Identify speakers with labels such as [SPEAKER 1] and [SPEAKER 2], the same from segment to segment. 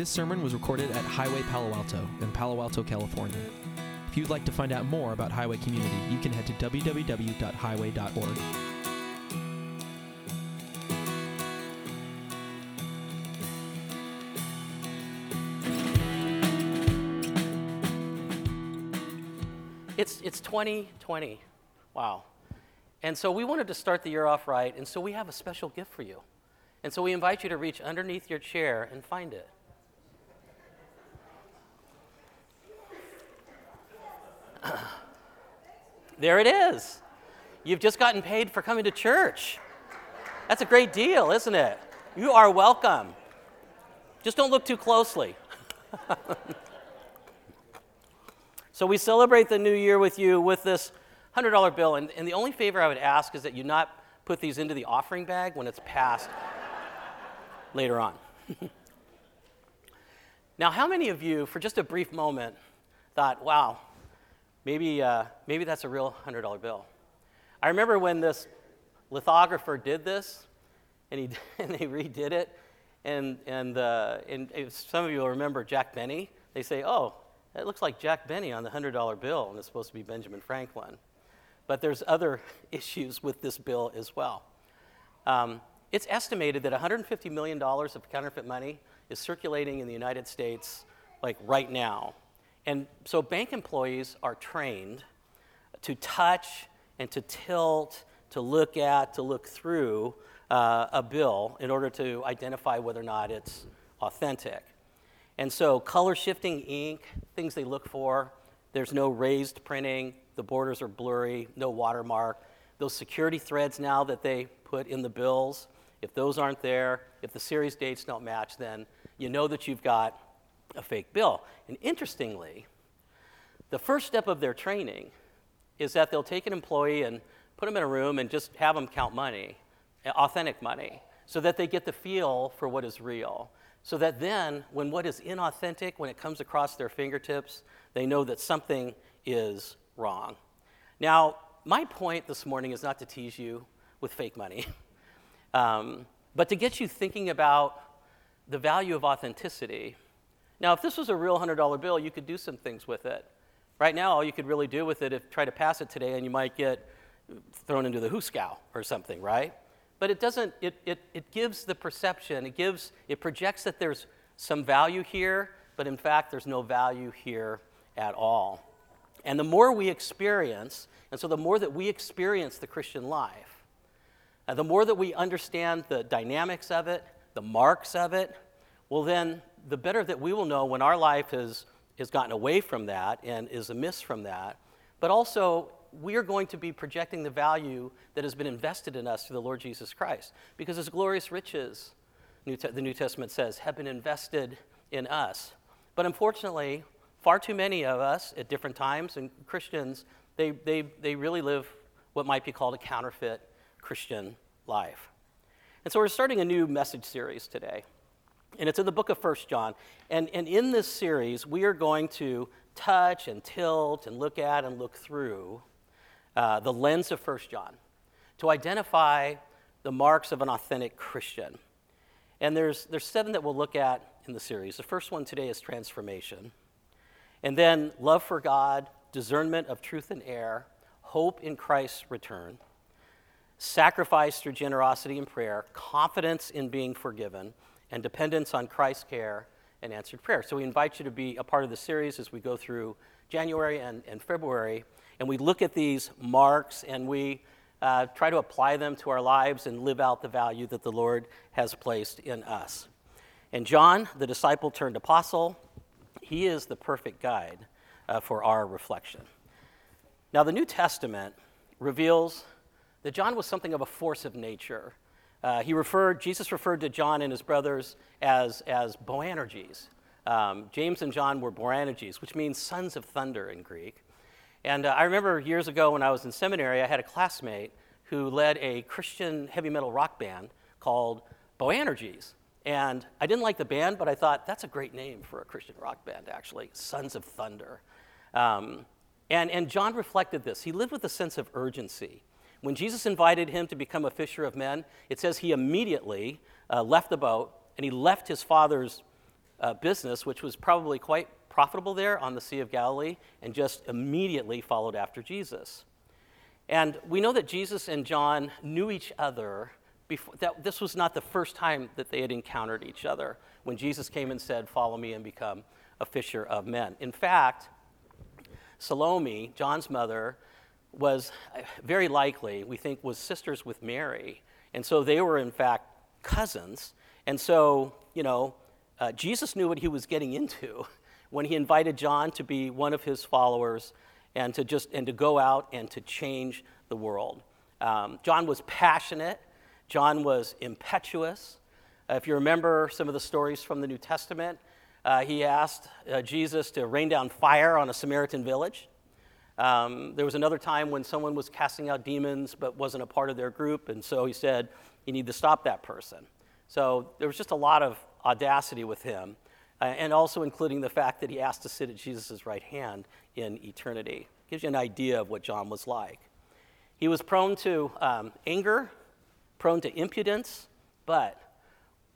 [SPEAKER 1] This sermon was recorded at Highway Palo Alto in Palo Alto, California. If you'd like to find out more about Highway Community, you can head to www.highway.org.
[SPEAKER 2] It's, it's 2020. Wow. And so we wanted to start the year off right, and so we have a special gift for you. And so we invite you to reach underneath your chair and find it. there it is. You've just gotten paid for coming to church. That's a great deal, isn't it? You are welcome. Just don't look too closely. so we celebrate the new year with you with this $100 bill. And, and the only favor I would ask is that you not put these into the offering bag when it's passed later on. now, how many of you, for just a brief moment, thought, wow, maybe, uh, maybe that's a real $100 bill? I remember when this lithographer did this, and, he, and they redid it. And, and, uh, and some of you will remember Jack Benny. They say, oh, it looks like Jack Benny on the $100 bill, and it's supposed to be Benjamin Franklin. But there's other issues with this bill as well. Um, it's estimated that $150 million of counterfeit money is circulating in the United States like right now. And so bank employees are trained to touch and to tilt, to look at, to look through uh, a bill in order to identify whether or not it's authentic. And so color shifting ink, things they look for, there's no raised printing, the borders are blurry, no watermark. Those security threads now that they put in the bills, if those aren't there, if the series dates don't match, then you know that you've got a fake bill. And interestingly, the first step of their training is that they'll take an employee and put them in a room and just have them count money, authentic money, so that they get the feel for what is real. So that then, when what is inauthentic, when it comes across their fingertips, they know that something is wrong. Now, my point this morning is not to tease you with fake money. Um, but to get you thinking about the value of authenticity. Now, if this was a real $100 bill, you could do some things with it. Right now, all you could really do with it is try to pass it today, and you might get thrown into the hooskow or something, right? But it doesn't, it, it, it gives the perception, it gives, it projects that there's some value here, but in fact, there's no value here at all. And the more we experience, and so the more that we experience the Christian life, uh, the more that we understand the dynamics of it, the marks of it, well, then the better that we will know when our life has, has gotten away from that and is amiss from that. But also, we are going to be projecting the value that has been invested in us through the Lord Jesus Christ. Because his glorious riches, New Te- the New Testament says, have been invested in us. But unfortunately, far too many of us at different times, and Christians, they, they, they really live what might be called a counterfeit Christian life. And so we're starting a new message series today. And it's in the book of First John. And, and in this series, we are going to touch and tilt and look at and look through uh, the lens of First John to identify the marks of an authentic Christian. And there's, there's seven that we'll look at in the series. The first one today is transformation. And then love for God, discernment of truth and error, hope in Christ's return sacrifice through generosity and prayer, confidence in being forgiven, and dependence on Christ's care and answered prayer. So we invite you to be a part of the series as we go through January and, and February, and we look at these marks and we uh, try to apply them to our lives and live out the value that the Lord has placed in us. And John, the disciple turned apostle, he is the perfect guide uh, for our reflection. Now, the New Testament reveals that John was something of a force of nature. Uh, he referred, Jesus referred to John and his brothers as, as Boanerges. Um, James and John were Boanerges, which means sons of thunder in Greek. And uh, I remember years ago when I was in seminary, I had a classmate who led a Christian heavy metal rock band called Boanerges. And I didn't like the band, but I thought that's a great name for a Christian rock band, actually Sons of Thunder. Um, and, and John reflected this. He lived with a sense of urgency. When Jesus invited him to become a fisher of men, it says he immediately uh, left the boat and he left his father's uh, business, which was probably quite profitable there on the Sea of Galilee, and just immediately followed after Jesus. And we know that Jesus and John knew each other before, that this was not the first time that they had encountered each other when Jesus came and said, Follow me and become a fisher of men. In fact, Salome, John's mother, was uh, very likely, we think, was sisters with Mary. And so they were, in fact, cousins. And so, you know, uh, Jesus knew what he was getting into when he invited John to be one of his followers and to just and to go out and to change the world. Um, John was passionate. John was impetuous. Uh, if you remember some of the stories from the New Testament, uh, he asked uh, Jesus to rain down fire on a Samaritan village. Um, there was another time when someone was casting out demons but wasn't a part of their group, and so he said, You need to stop that person. So there was just a lot of audacity with him, uh, and also including the fact that he asked to sit at Jesus' right hand in eternity. Gives you an idea of what John was like. He was prone to um, anger, prone to impudence, but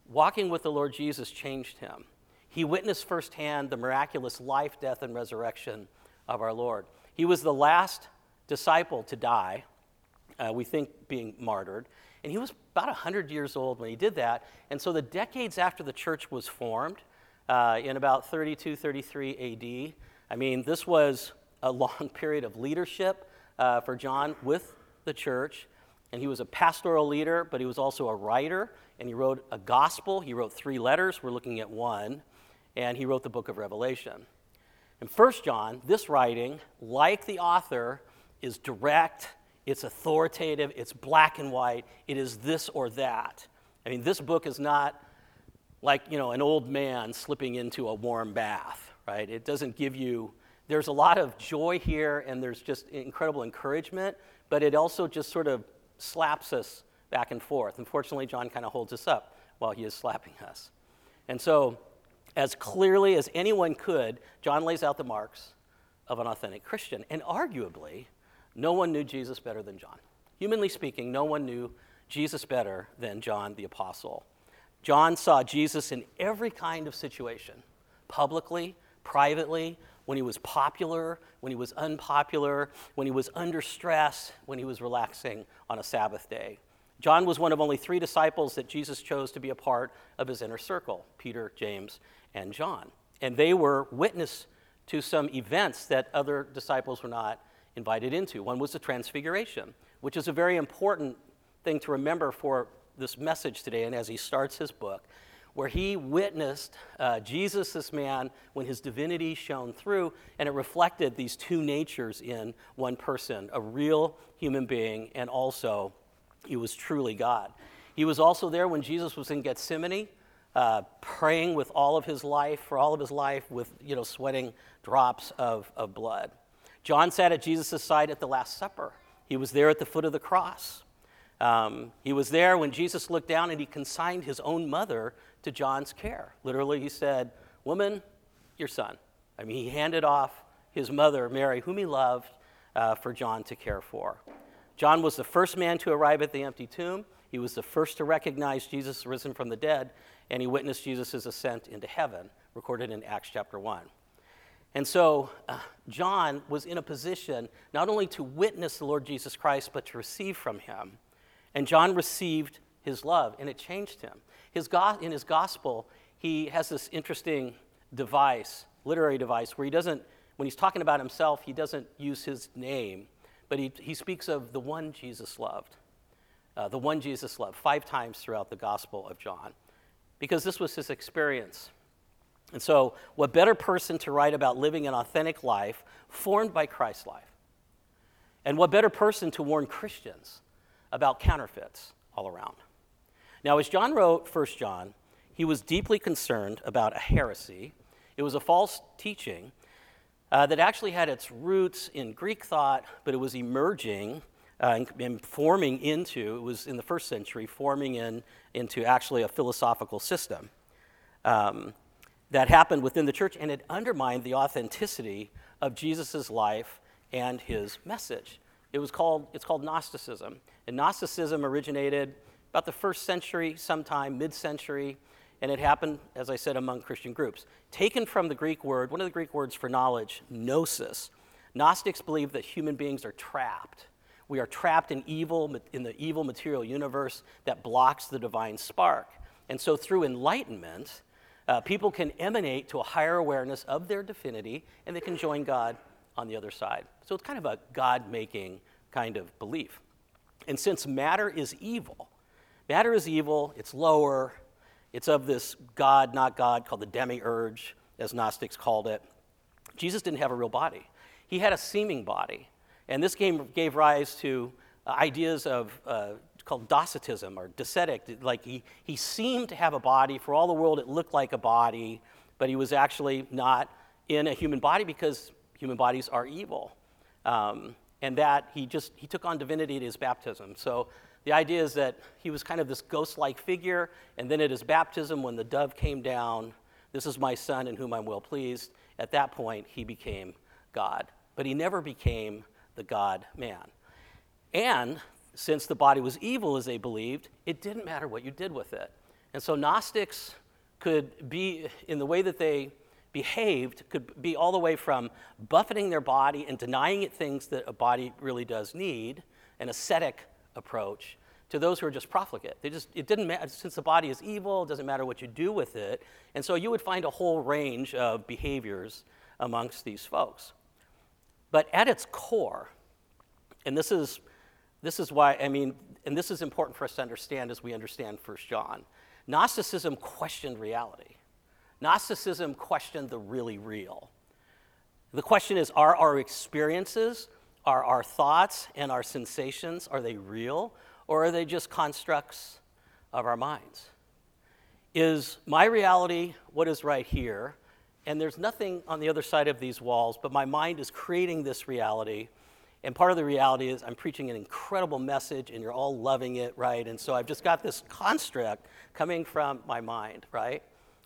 [SPEAKER 2] walking with the Lord Jesus changed him. He witnessed firsthand the miraculous life, death, and resurrection of our Lord. He was the last disciple to die, uh, we think being martyred, and he was about 100 years old when he did that. And so, the decades after the church was formed, uh, in about 32, 33 AD, I mean, this was a long period of leadership uh, for John with the church. And he was a pastoral leader, but he was also a writer. And he wrote a gospel. He wrote three letters. We're looking at one. And he wrote the book of Revelation. In 1 John, this writing, like the author, is direct, it's authoritative, it's black and white, it is this or that. I mean, this book is not like, you know, an old man slipping into a warm bath, right? It doesn't give you, there's a lot of joy here and there's just incredible encouragement, but it also just sort of slaps us back and forth. Unfortunately, John kind of holds us up while he is slapping us. And so, as clearly as anyone could, John lays out the marks of an authentic Christian. And arguably, no one knew Jesus better than John. Humanly speaking, no one knew Jesus better than John the Apostle. John saw Jesus in every kind of situation publicly, privately, when he was popular, when he was unpopular, when he was under stress, when he was relaxing on a Sabbath day. John was one of only three disciples that Jesus chose to be a part of his inner circle Peter, James, and John. And they were witness to some events that other disciples were not invited into. One was the Transfiguration, which is a very important thing to remember for this message today and as he starts his book, where he witnessed uh, Jesus, this man, when his divinity shone through, and it reflected these two natures in one person a real human being, and also he was truly God. He was also there when Jesus was in Gethsemane. Uh, praying with all of his life, for all of his life, with you know, sweating drops of, of blood. John sat at Jesus' side at the Last Supper. He was there at the foot of the cross. Um, he was there when Jesus looked down and he consigned his own mother to John's care. Literally, he said, Woman, your son. I mean, he handed off his mother, Mary, whom he loved, uh, for John to care for. John was the first man to arrive at the empty tomb. He was the first to recognize Jesus risen from the dead, and he witnessed Jesus' ascent into heaven, recorded in Acts chapter 1. And so uh, John was in a position not only to witness the Lord Jesus Christ, but to receive from him. And John received his love, and it changed him. His go- in his gospel, he has this interesting device, literary device, where he doesn't, when he's talking about himself, he doesn't use his name, but he, he speaks of the one Jesus loved. Uh, the one Jesus loved, five times throughout the Gospel of John, because this was his experience. And so, what better person to write about living an authentic life formed by Christ's life? And what better person to warn Christians about counterfeits all around. Now, as John wrote 1 John, he was deeply concerned about a heresy. It was a false teaching uh, that actually had its roots in Greek thought, but it was emerging uh, and, and, forming into, it was in the first century, forming in, into actually a philosophical system um, that happened within the church, and it undermined the authenticity of Jesus' life and his message. It was called, it's called Gnosticism. And Gnosticism originated about the first century, sometime mid century, and it happened, as I said, among Christian groups. Taken from the Greek word, one of the Greek words for knowledge, gnosis, Gnostics believe that human beings are trapped. We are trapped in evil, in the evil material universe that blocks the divine spark. And so, through enlightenment, uh, people can emanate to a higher awareness of their divinity and they can join God on the other side. So, it's kind of a God making kind of belief. And since matter is evil, matter is evil, it's lower, it's of this God, not God, called the demiurge, as Gnostics called it. Jesus didn't have a real body, he had a seeming body. And this game gave rise to uh, ideas of uh, called docetism or docetic. Like he, he seemed to have a body. For all the world, it looked like a body, but he was actually not in a human body because human bodies are evil. Um, and that he just he took on divinity at his baptism. So the idea is that he was kind of this ghost-like figure, and then at his baptism, when the dove came down, this is my son in whom I'm well pleased. At that point, he became God, but he never became the God man. And since the body was evil, as they believed, it didn't matter what you did with it. And so Gnostics could be, in the way that they behaved, could be all the way from buffeting their body and denying it things that a body really does need, an ascetic approach, to those who are just profligate. They just, it didn't matter, since the body is evil, it doesn't matter what you do with it. And so you would find a whole range of behaviors amongst these folks. But at its core, and this is, this is why, I mean, and this is important for us to understand as we understand 1 John. Gnosticism questioned reality. Gnosticism questioned the really real. The question is are our experiences, are our thoughts and our sensations, are they real or are they just constructs of our minds? Is my reality what is right here and there's nothing on the other side of these walls, but my mind is creating this reality. And part of the reality is I'm preaching an incredible message and you're all loving it, right? And so I've just got this construct coming from my mind, right?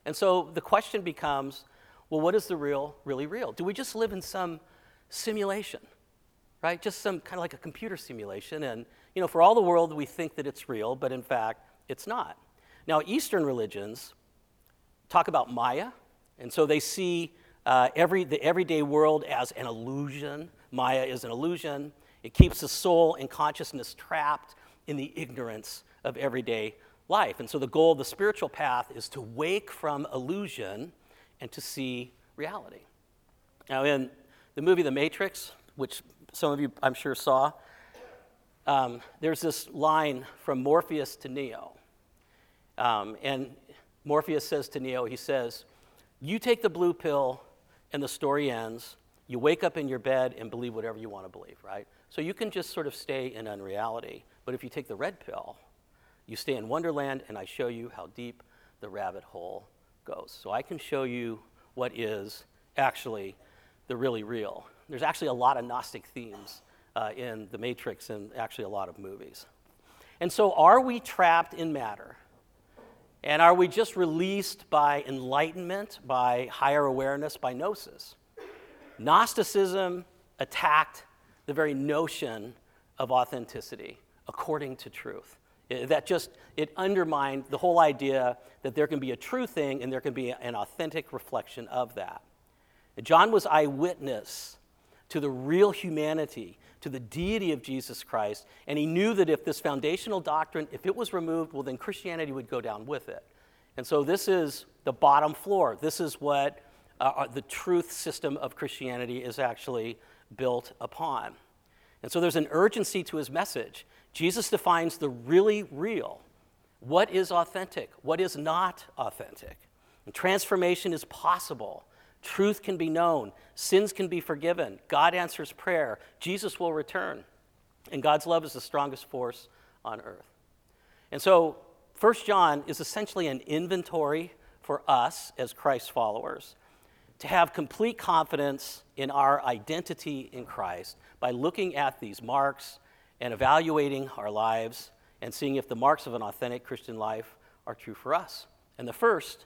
[SPEAKER 2] And so the question becomes well, what is the real, really real? Do we just live in some simulation, right? Just some kind of like a computer simulation. And, you know, for all the world, we think that it's real, but in fact, it's not. Now, Eastern religions talk about Maya, and so they see uh, every, the everyday world as an illusion. Maya is an illusion. It keeps the soul and consciousness trapped in the ignorance of everyday life. And so the goal of the spiritual path is to wake from illusion and to see reality. Now, in the movie The Matrix, which some of you I'm sure saw, um, there's this line from Morpheus to Neo. Um, and Morpheus says to Neo, he says, you take the blue pill, and the story ends. You wake up in your bed and believe whatever you want to believe, right? So you can just sort of stay in unreality. But if you take the red pill, you stay in Wonderland, and I show you how deep the rabbit hole goes. So I can show you what is actually the really real. There's actually a lot of Gnostic themes uh, in The Matrix and actually a lot of movies. And so, are we trapped in matter? And are we just released by enlightenment, by higher awareness, by gnosis? Gnosticism attacked the very notion of authenticity according to truth. that just it undermined the whole idea that there can be a true thing and there can be an authentic reflection of that. John was eyewitness to the real humanity to the deity of Jesus Christ. And he knew that if this foundational doctrine, if it was removed, well, then Christianity would go down with it. And so this is the bottom floor. This is what uh, uh, the truth system of Christianity is actually built upon. And so there's an urgency to his message. Jesus defines the really real. What is authentic? What is not authentic? And transformation is possible. Truth can be known, sins can be forgiven, God answers prayer, Jesus will return, and God's love is the strongest force on earth. And so, First John is essentially an inventory for us as Christ followers to have complete confidence in our identity in Christ by looking at these marks and evaluating our lives and seeing if the marks of an authentic Christian life are true for us. And the first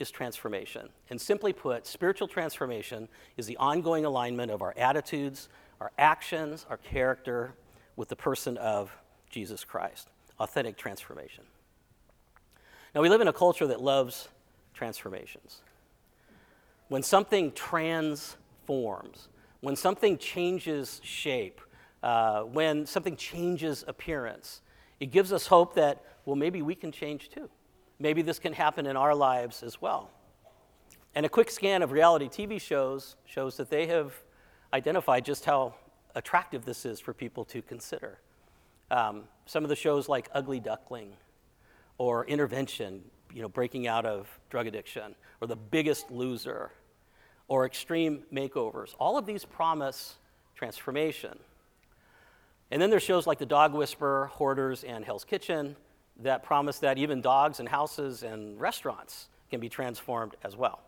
[SPEAKER 2] is transformation. And simply put, spiritual transformation is the ongoing alignment of our attitudes, our actions, our character with the person of Jesus Christ. Authentic transformation. Now, we live in a culture that loves transformations. When something transforms, when something changes shape, uh, when something changes appearance, it gives us hope that, well, maybe we can change too. Maybe this can happen in our lives as well. And a quick scan of reality TV shows shows that they have identified just how attractive this is for people to consider. Um, some of the shows like Ugly Duckling or Intervention, you know, breaking out of drug addiction, or The Biggest Loser, or Extreme Makeovers, all of these promise transformation. And then there's shows like The Dog Whisperer, Hoarders, and Hell's Kitchen that promise that even dogs and houses and restaurants can be transformed as well.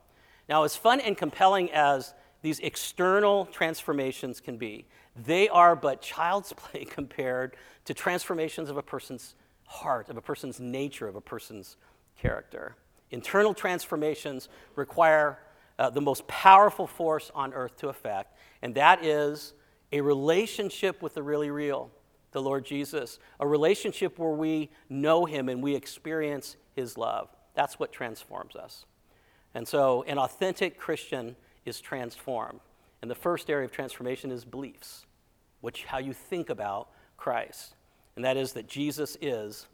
[SPEAKER 2] Now, as fun and compelling as these external transformations can be, they are but child's play compared to transformations of a person's heart, of a person's nature, of a person's character. Internal transformations require uh, the most powerful force on earth to effect, and that is a relationship with the really real, the Lord Jesus, a relationship where we know Him and we experience His love. That's what transforms us. And so, an authentic Christian is transformed. And the first area of transformation is beliefs, which how you think about Christ. And that is that Jesus is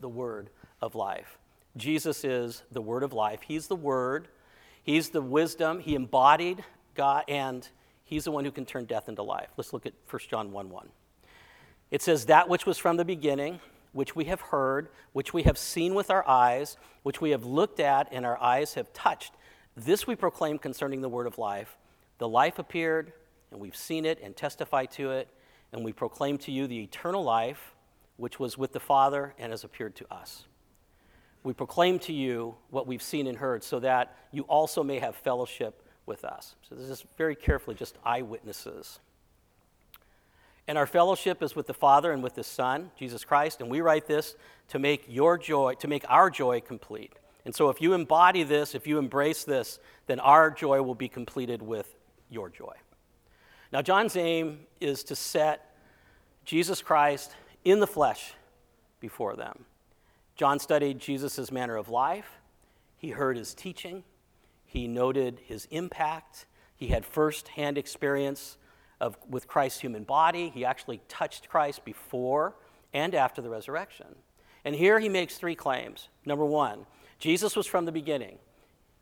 [SPEAKER 2] the word of life. Jesus is the word of life. He's the word, he's the wisdom, he embodied God, and he's the one who can turn death into life. Let's look at 1 John 1 1. It says, That which was from the beginning, which we have heard, which we have seen with our eyes, which we have looked at and our eyes have touched, this we proclaim concerning the word of life. The life appeared, and we've seen it and testified to it, and we proclaim to you the eternal life which was with the Father and has appeared to us. We proclaim to you what we've seen and heard so that you also may have fellowship with us. So this is very carefully just eyewitnesses. And our fellowship is with the Father and with the Son, Jesus Christ, and we write this to make your joy, to make our joy complete. And so if you embody this, if you embrace this, then our joy will be completed with your joy. Now, John's aim is to set Jesus Christ in the flesh before them. John studied Jesus' manner of life, he heard his teaching, he noted his impact, he had firsthand experience of, with Christ's human body. He actually touched Christ before and after the resurrection. And here he makes three claims. Number one, Jesus was from the beginning.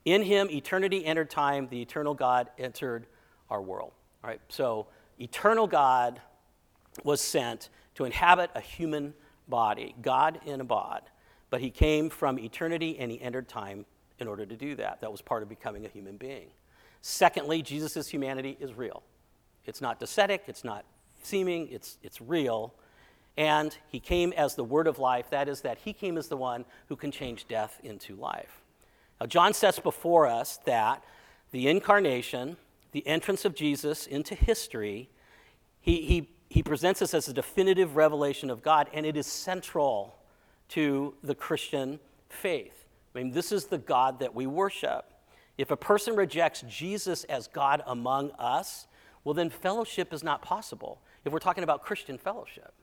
[SPEAKER 2] In him, eternity entered time, the eternal God entered our world. All right, so eternal God was sent to inhabit a human body, God in a bod. But he came from eternity and he entered time in order to do that. That was part of becoming a human being. Secondly, Jesus' humanity is real. It's not docetic, it's not seeming, it's, it's real. And he came as the word of life. That is, that he came as the one who can change death into life. Now, John sets before us that the incarnation, the entrance of Jesus into history, he, he he presents us as a definitive revelation of God, and it is central to the Christian faith. I mean, this is the God that we worship. If a person rejects Jesus as God among us, well, then fellowship is not possible if we're talking about Christian fellowship.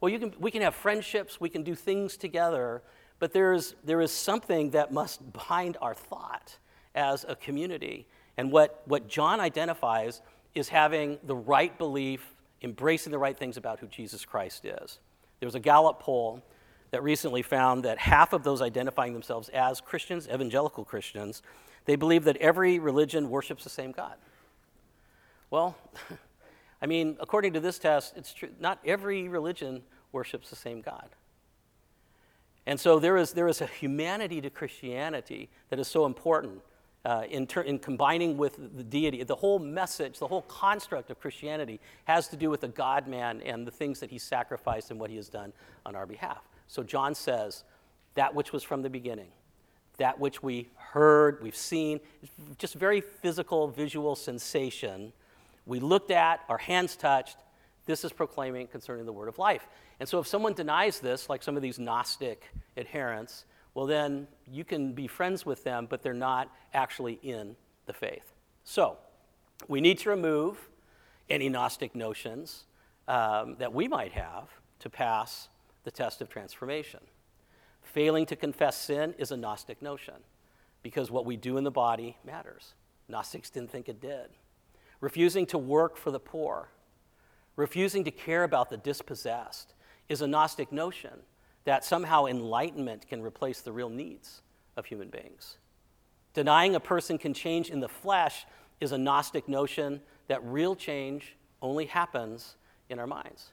[SPEAKER 2] Well, you can, we can have friendships, we can do things together, but there is, there is something that must bind our thought as a community. And what, what John identifies is having the right belief embracing the right things about who Jesus Christ is. There was a Gallup poll that recently found that half of those identifying themselves as Christians, evangelical Christians, they believe that every religion worships the same God. Well, I mean, according to this test, it's true. Not every religion worships the same God. And so there is, there is a humanity to Christianity that is so important uh, in, ter- in combining with the deity. The whole message, the whole construct of Christianity has to do with the God man and the things that he sacrificed and what he has done on our behalf. So John says, that which was from the beginning, that which we heard, we've seen, just very physical, visual sensation. We looked at, our hands touched. This is proclaiming concerning the word of life. And so if someone denies this, like some of these Gnostic adherents, well, then you can be friends with them, but they're not actually in the faith. So, we need to remove any Gnostic notions um, that we might have to pass the test of transformation. failing to confess sin is a Gnostic notion because what we do in the body matters. Gnostics didn't think it did. Refusing to work for the poor, refusing to care about the dispossessed is a Gnostic notion that somehow enlightenment can replace the real needs of human beings. Denying a person can change in the flesh is a Gnostic notion that real change only happens in our minds.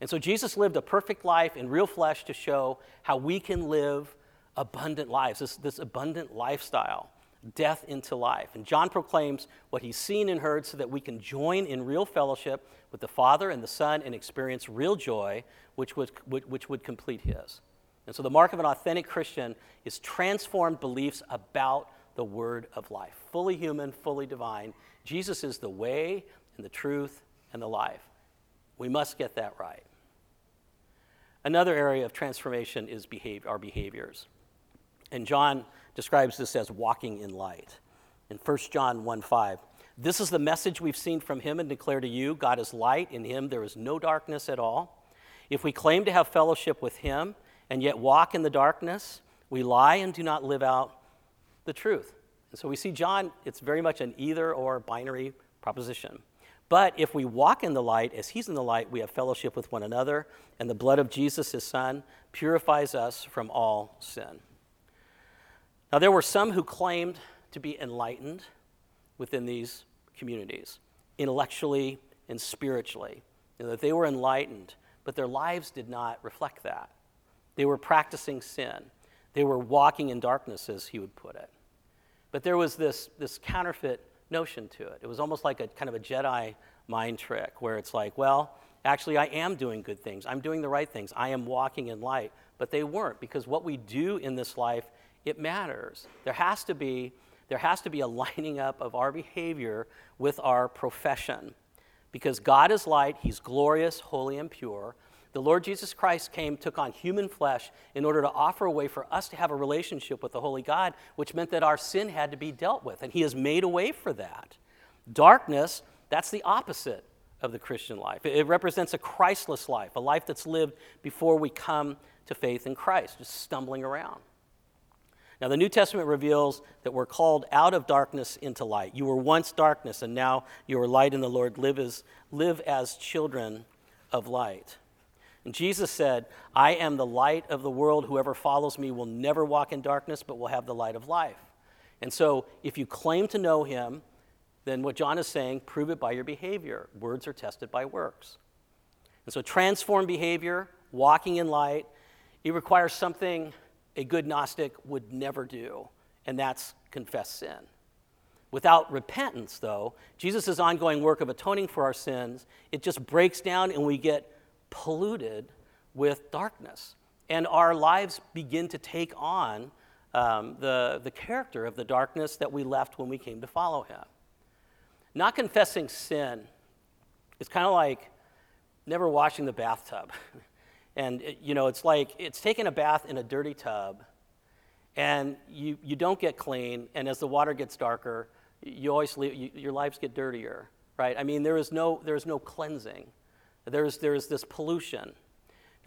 [SPEAKER 2] And so Jesus lived a perfect life in real flesh to show how we can live abundant lives, this, this abundant lifestyle, death into life. And John proclaims what he's seen and heard so that we can join in real fellowship with the Father and the Son and experience real joy, which would, which would complete his. And so the mark of an authentic Christian is transformed beliefs about the word of life. Fully human, fully divine. Jesus is the way and the truth and the life. We must get that right. Another area of transformation is behavior, our behaviors. And John describes this as walking in light. In 1 John 1 5, this is the message we've seen from him and declare to you God is light. In him there is no darkness at all. If we claim to have fellowship with him and yet walk in the darkness, we lie and do not live out the truth. And so we see John, it's very much an either or binary proposition. But if we walk in the light as he's in the light, we have fellowship with one another, and the blood of Jesus, his son, purifies us from all sin. Now, there were some who claimed to be enlightened within these communities, intellectually and spiritually, that they were enlightened, but their lives did not reflect that. They were practicing sin, they were walking in darkness, as he would put it. But there was this, this counterfeit notion to it. It was almost like a kind of a Jedi mind trick where it's like, well, actually, I am doing good things. I'm doing the right things. I am walking in light. But they weren't because what we do in this life, it matters. There has to be, there has to be a lining up of our behavior with our profession. Because God is light, He's glorious, holy, and pure. The Lord Jesus Christ came, took on human flesh in order to offer a way for us to have a relationship with the Holy God, which meant that our sin had to be dealt with, and He has made a way for that. Darkness, that's the opposite of the Christian life. It represents a Christless life, a life that's lived before we come to faith in Christ, just stumbling around. Now, the New Testament reveals that we're called out of darkness into light. You were once darkness, and now you are light in the Lord. Live as, live as children of light. And Jesus said, I am the light of the world. Whoever follows me will never walk in darkness, but will have the light of life. And so, if you claim to know him, then what John is saying, prove it by your behavior. Words are tested by works. And so, transform behavior, walking in light, it requires something a good Gnostic would never do, and that's confess sin. Without repentance, though, Jesus' ongoing work of atoning for our sins, it just breaks down and we get polluted with darkness. And our lives begin to take on um, the, the character of the darkness that we left when we came to follow him. Not confessing sin is kind of like never washing the bathtub. and, it, you know, it's like it's taking a bath in a dirty tub, and you, you don't get clean, and as the water gets darker, you always leave, you, your lives get dirtier, right? I mean, there is no, there is no cleansing. There's, there's this pollution.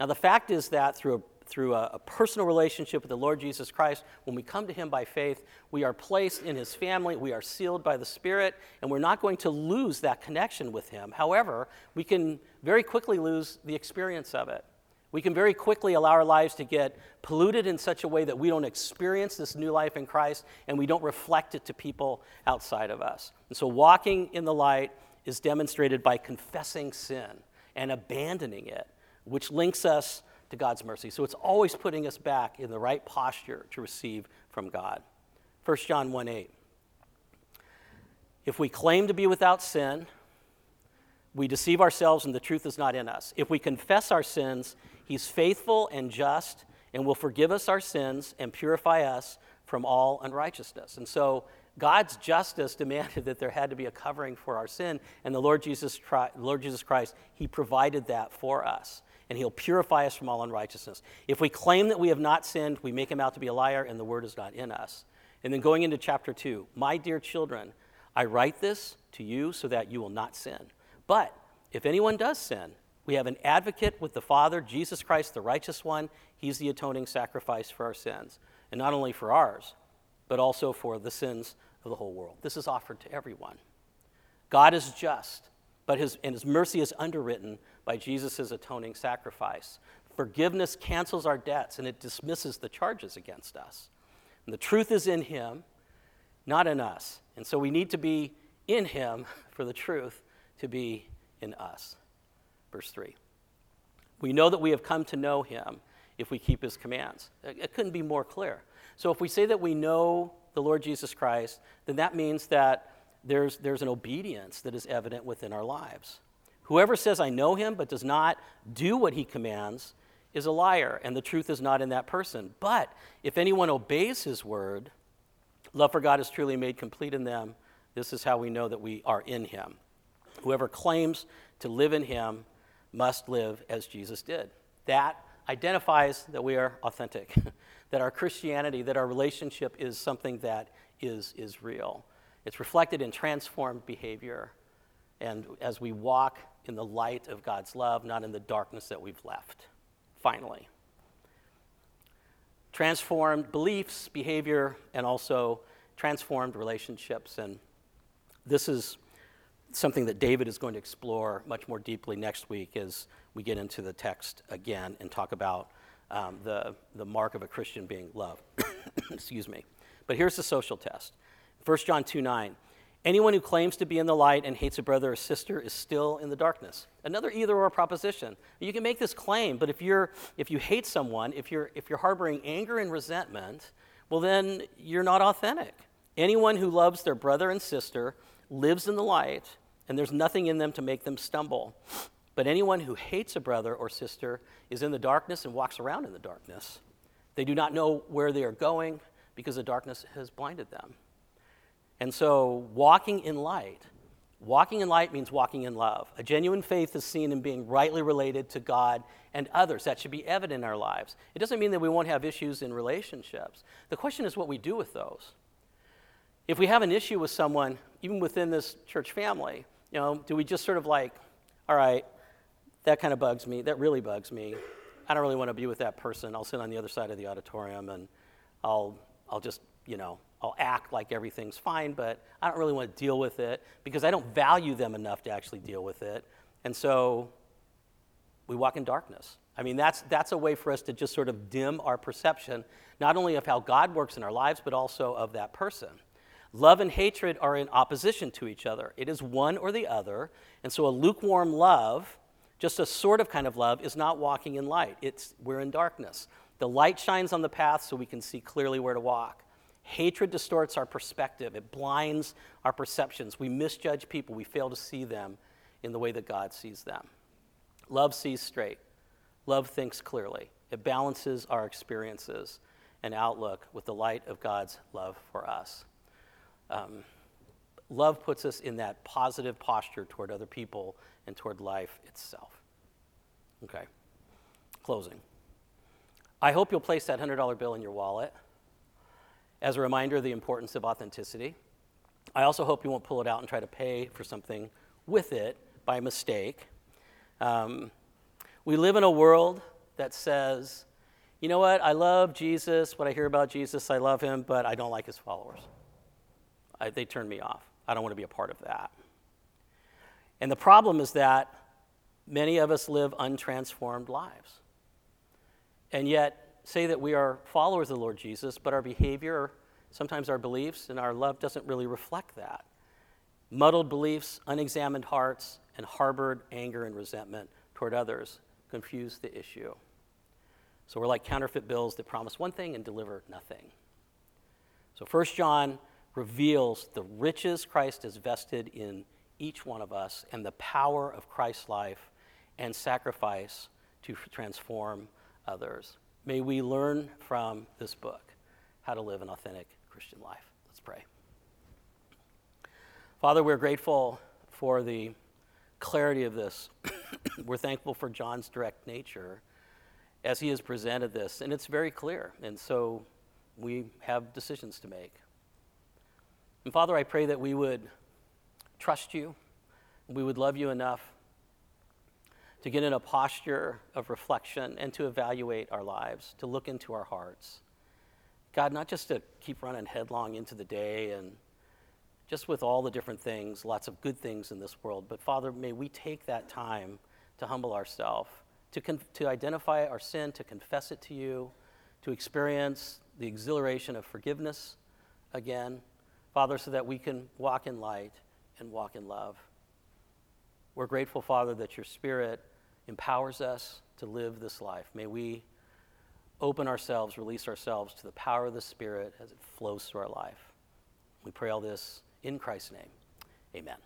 [SPEAKER 2] Now, the fact is that through, a, through a, a personal relationship with the Lord Jesus Christ, when we come to Him by faith, we are placed in His family, we are sealed by the Spirit, and we're not going to lose that connection with Him. However, we can very quickly lose the experience of it. We can very quickly allow our lives to get polluted in such a way that we don't experience this new life in Christ and we don't reflect it to people outside of us. And so, walking in the light is demonstrated by confessing sin and abandoning it, which links us to God's mercy. So it's always putting us back in the right posture to receive from God. 1 John 1 8. If we claim to be without sin, we deceive ourselves and the truth is not in us. If we confess our sins, he's faithful and just and will forgive us our sins and purify us from all unrighteousness. And so God's justice demanded that there had to be a covering for our sin, and the Lord Jesus, Lord Jesus Christ, He provided that for us, and He'll purify us from all unrighteousness. If we claim that we have not sinned, we make Him out to be a liar, and the word is not in us. And then going into chapter 2, my dear children, I write this to you so that you will not sin. But if anyone does sin, we have an advocate with the Father, Jesus Christ, the righteous one. He's the atoning sacrifice for our sins, and not only for ours, but also for the sins of the whole world. This is offered to everyone. God is just, but his, and his mercy is underwritten by Jesus' atoning sacrifice. Forgiveness cancels our debts and it dismisses the charges against us. And the truth is in him, not in us. And so we need to be in him for the truth to be in us. Verse 3. We know that we have come to know him if we keep his commands. It couldn't be more clear. So if we say that we know the Lord Jesus Christ, then that means that there's, there's an obedience that is evident within our lives. Whoever says, I know him, but does not do what he commands, is a liar, and the truth is not in that person. But if anyone obeys his word, love for God is truly made complete in them. This is how we know that we are in him. Whoever claims to live in him must live as Jesus did. That identifies that we are authentic, that our Christianity, that our relationship is something that is, is real. It's reflected in transformed behavior. And as we walk in the light of God's love, not in the darkness that we've left. Finally, transformed beliefs, behavior, and also transformed relationships. And this is something that David is going to explore much more deeply next week as we get into the text again and talk about um, the, the mark of a Christian being love. Excuse me. But here's the social test 1 John 2 9. Anyone who claims to be in the light and hates a brother or sister is still in the darkness. Another either or proposition. You can make this claim, but if, you're, if you hate someone, if you're, if you're harboring anger and resentment, well, then you're not authentic. Anyone who loves their brother and sister lives in the light, and there's nothing in them to make them stumble. But anyone who hates a brother or sister is in the darkness and walks around in the darkness. They do not know where they are going because the darkness has blinded them. And so, walking in light, walking in light means walking in love. A genuine faith is seen in being rightly related to God and others. That should be evident in our lives. It doesn't mean that we won't have issues in relationships. The question is what we do with those. If we have an issue with someone, even within this church family, you know, do we just sort of like, all right, that kind of bugs me, that really bugs me. I don't really want to be with that person. I'll sit on the other side of the auditorium and I'll, I'll just, you know, I'll act like everything's fine, but I don't really want to deal with it because I don't value them enough to actually deal with it. And so we walk in darkness. I mean, that's, that's a way for us to just sort of dim our perception, not only of how God works in our lives, but also of that person. Love and hatred are in opposition to each other. It is one or the other. And so a lukewarm love, just a sort of kind of love, is not walking in light. It's, we're in darkness. The light shines on the path so we can see clearly where to walk. Hatred distorts our perspective, it blinds our perceptions. We misjudge people, we fail to see them in the way that God sees them. Love sees straight, love thinks clearly, it balances our experiences and outlook with the light of God's love for us. Um, love puts us in that positive posture toward other people and toward life itself. Okay, closing. I hope you'll place that $100 bill in your wallet as a reminder of the importance of authenticity. I also hope you won't pull it out and try to pay for something with it by mistake. Um, we live in a world that says, you know what, I love Jesus, what I hear about Jesus, I love him, but I don't like his followers. I, they turn me off. I don't want to be a part of that. And the problem is that many of us live untransformed lives. And yet, say that we are followers of the Lord Jesus, but our behavior, sometimes our beliefs, and our love doesn't really reflect that. Muddled beliefs, unexamined hearts, and harbored anger and resentment toward others confuse the issue. So we're like counterfeit bills that promise one thing and deliver nothing. So 1 John reveals the riches Christ has vested in each one of us and the power of Christ's life and sacrifice to transform others. May we learn from this book how to live an authentic Christian life. Let's pray. Father, we're grateful for the clarity of this. we're thankful for John's direct nature as he has presented this, and it's very clear. And so we have decisions to make. And Father, I pray that we would trust you, we would love you enough to get in a posture of reflection and to evaluate our lives, to look into our hearts. God, not just to keep running headlong into the day and just with all the different things, lots of good things in this world, but Father, may we take that time to humble ourselves, to, con- to identify our sin, to confess it to you, to experience the exhilaration of forgiveness again, Father, so that we can walk in light and walk in love. We're grateful, Father, that your Spirit empowers us to live this life. May we open ourselves, release ourselves to the power of the Spirit as it flows through our life. We pray all this in Christ's name. Amen.